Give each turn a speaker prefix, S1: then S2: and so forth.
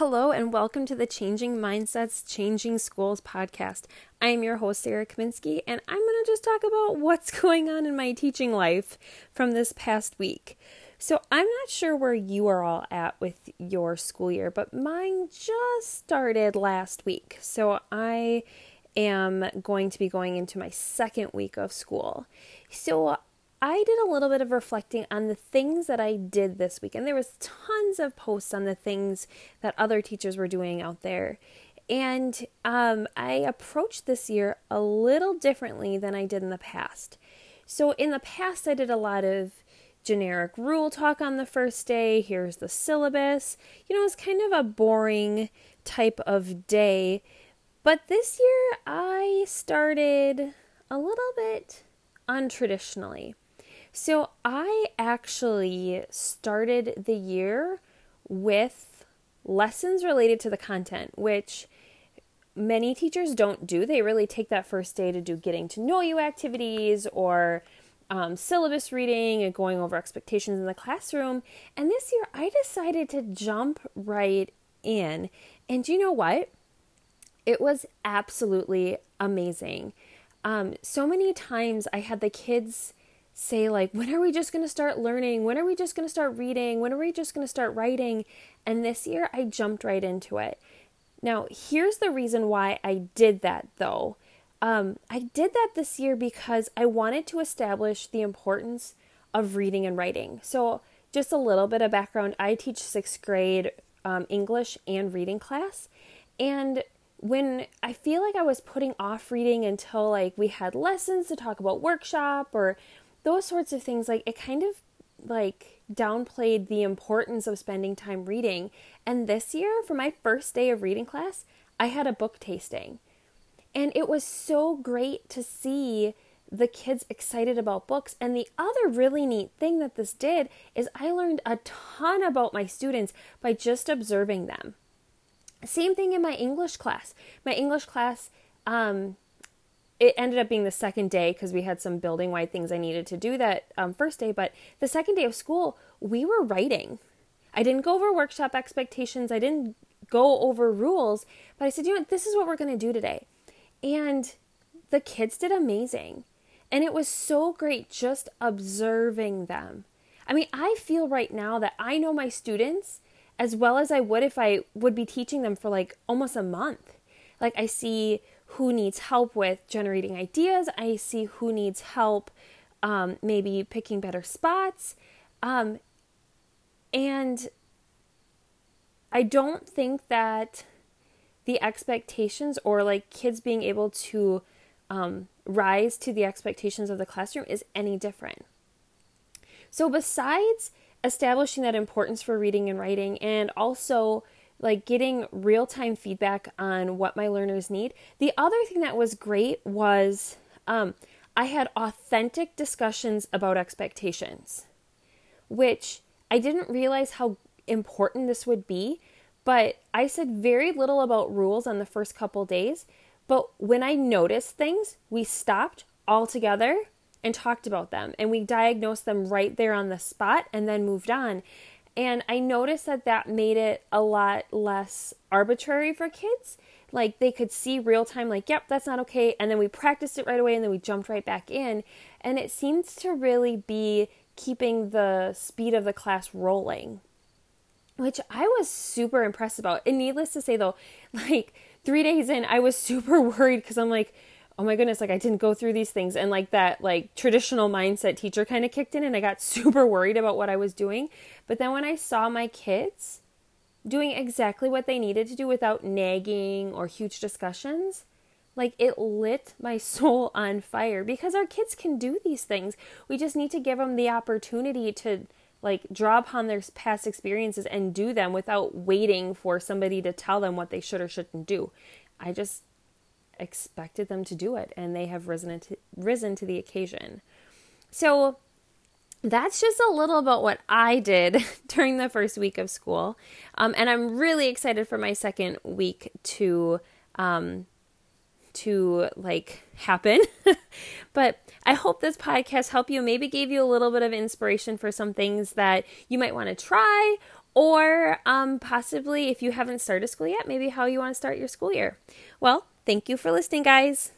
S1: Hello, and welcome to the Changing Mindsets, Changing Schools podcast. I am your host, Sarah Kaminsky, and I'm going to just talk about what's going on in my teaching life from this past week. So, I'm not sure where you are all at with your school year, but mine just started last week. So, I am going to be going into my second week of school. So, I did a little bit of reflecting on the things that I did this week, and there was tons of posts on the things that other teachers were doing out there. And um, I approached this year a little differently than I did in the past. So, in the past, I did a lot of generic rule talk on the first day. Here's the syllabus. You know, it's kind of a boring type of day. But this year, I started a little bit untraditionally. So I actually started the year with lessons related to the content, which many teachers don't do. They really take that first day to do getting to know you activities or um, syllabus reading and going over expectations in the classroom. And this year I decided to jump right in. And you know what? It was absolutely amazing. Um, so many times I had the kids say like when are we just going to start learning? When are we just going to start reading? When are we just going to start writing? And this year i jumped right into it. Now here's the reason why i did that though. Um, i did that this year because i wanted to establish the importance of reading and writing. So just a little bit of background. I teach sixth grade um, english and reading class. And when I feel like I was putting off reading until like we had lessons to talk about workshop or those sorts of things like it kind of like downplayed the importance of spending time reading. And this year for my first day of reading class i had a book tasting. And it was so great to see the kids excited about books. And the other really neat thing that this did is i learned a ton about my students by just observing them. Same thing in my english class. My english class um, it ended up being the second day because we had some building wide things I needed to do that um, first day. But the second day of school, we were writing. I didn't go over workshop expectations. I didn't go over rules, but I said, you know, this is what we're going to do today. And the kids did amazing. And it was so great just observing them. I mean, I feel right now that I know my students as well as I would if I would be teaching them for like almost a month. Like, I see who needs help with generating ideas. I see who needs help, um, maybe picking better spots. Um, and I don't think that the expectations or like kids being able to um, rise to the expectations of the classroom is any different. So, besides establishing that importance for reading and writing, and also like getting real time feedback on what my learners need. The other thing that was great was um, I had authentic discussions about expectations, which I didn't realize how important this would be. But I said very little about rules on the first couple days. But when I noticed things, we stopped all together and talked about them and we diagnosed them right there on the spot and then moved on. And I noticed that that made it a lot less arbitrary for kids. Like they could see real time, like, yep, that's not okay. And then we practiced it right away and then we jumped right back in. And it seems to really be keeping the speed of the class rolling, which I was super impressed about. And needless to say, though, like three days in, I was super worried because I'm like, oh my goodness, like I didn't go through these things. And like that, like traditional mindset teacher kind of kicked in, and I got super worried about what I was doing. But then when I saw my kids doing exactly what they needed to do without nagging or huge discussions, like it lit my soul on fire because our kids can do these things. We just need to give them the opportunity to like draw upon their past experiences and do them without waiting for somebody to tell them what they should or shouldn't do. I just expected them to do it and they have risen to, risen to the occasion. So that's just a little about what I did during the first week of school. Um, and I'm really excited for my second week to um, to like happen. but I hope this podcast helped you, maybe gave you a little bit of inspiration for some things that you might want to try or um, possibly if you haven't started school yet, maybe how you want to start your school year. Well, thank you for listening, guys.